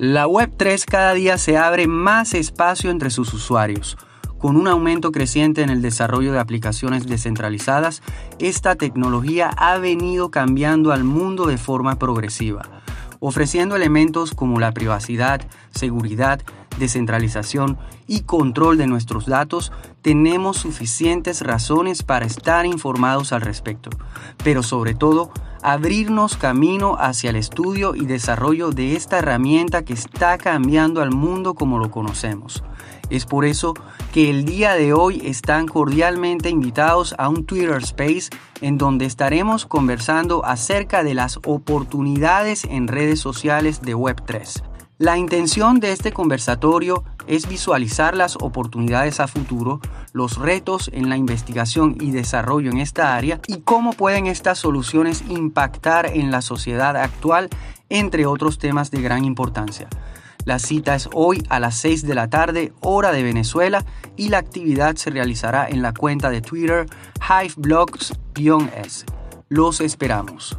La Web3 cada día se abre más espacio entre sus usuarios. Con un aumento creciente en el desarrollo de aplicaciones descentralizadas, esta tecnología ha venido cambiando al mundo de forma progresiva, ofreciendo elementos como la privacidad, seguridad, descentralización y control de nuestros datos, tenemos suficientes razones para estar informados al respecto, pero sobre todo, abrirnos camino hacia el estudio y desarrollo de esta herramienta que está cambiando al mundo como lo conocemos. Es por eso que el día de hoy están cordialmente invitados a un Twitter Space en donde estaremos conversando acerca de las oportunidades en redes sociales de Web3. La intención de este conversatorio es visualizar las oportunidades a futuro, los retos en la investigación y desarrollo en esta área y cómo pueden estas soluciones impactar en la sociedad actual, entre otros temas de gran importancia. La cita es hoy a las 6 de la tarde, hora de Venezuela, y la actividad se realizará en la cuenta de Twitter HiveBlogs-S. Los esperamos.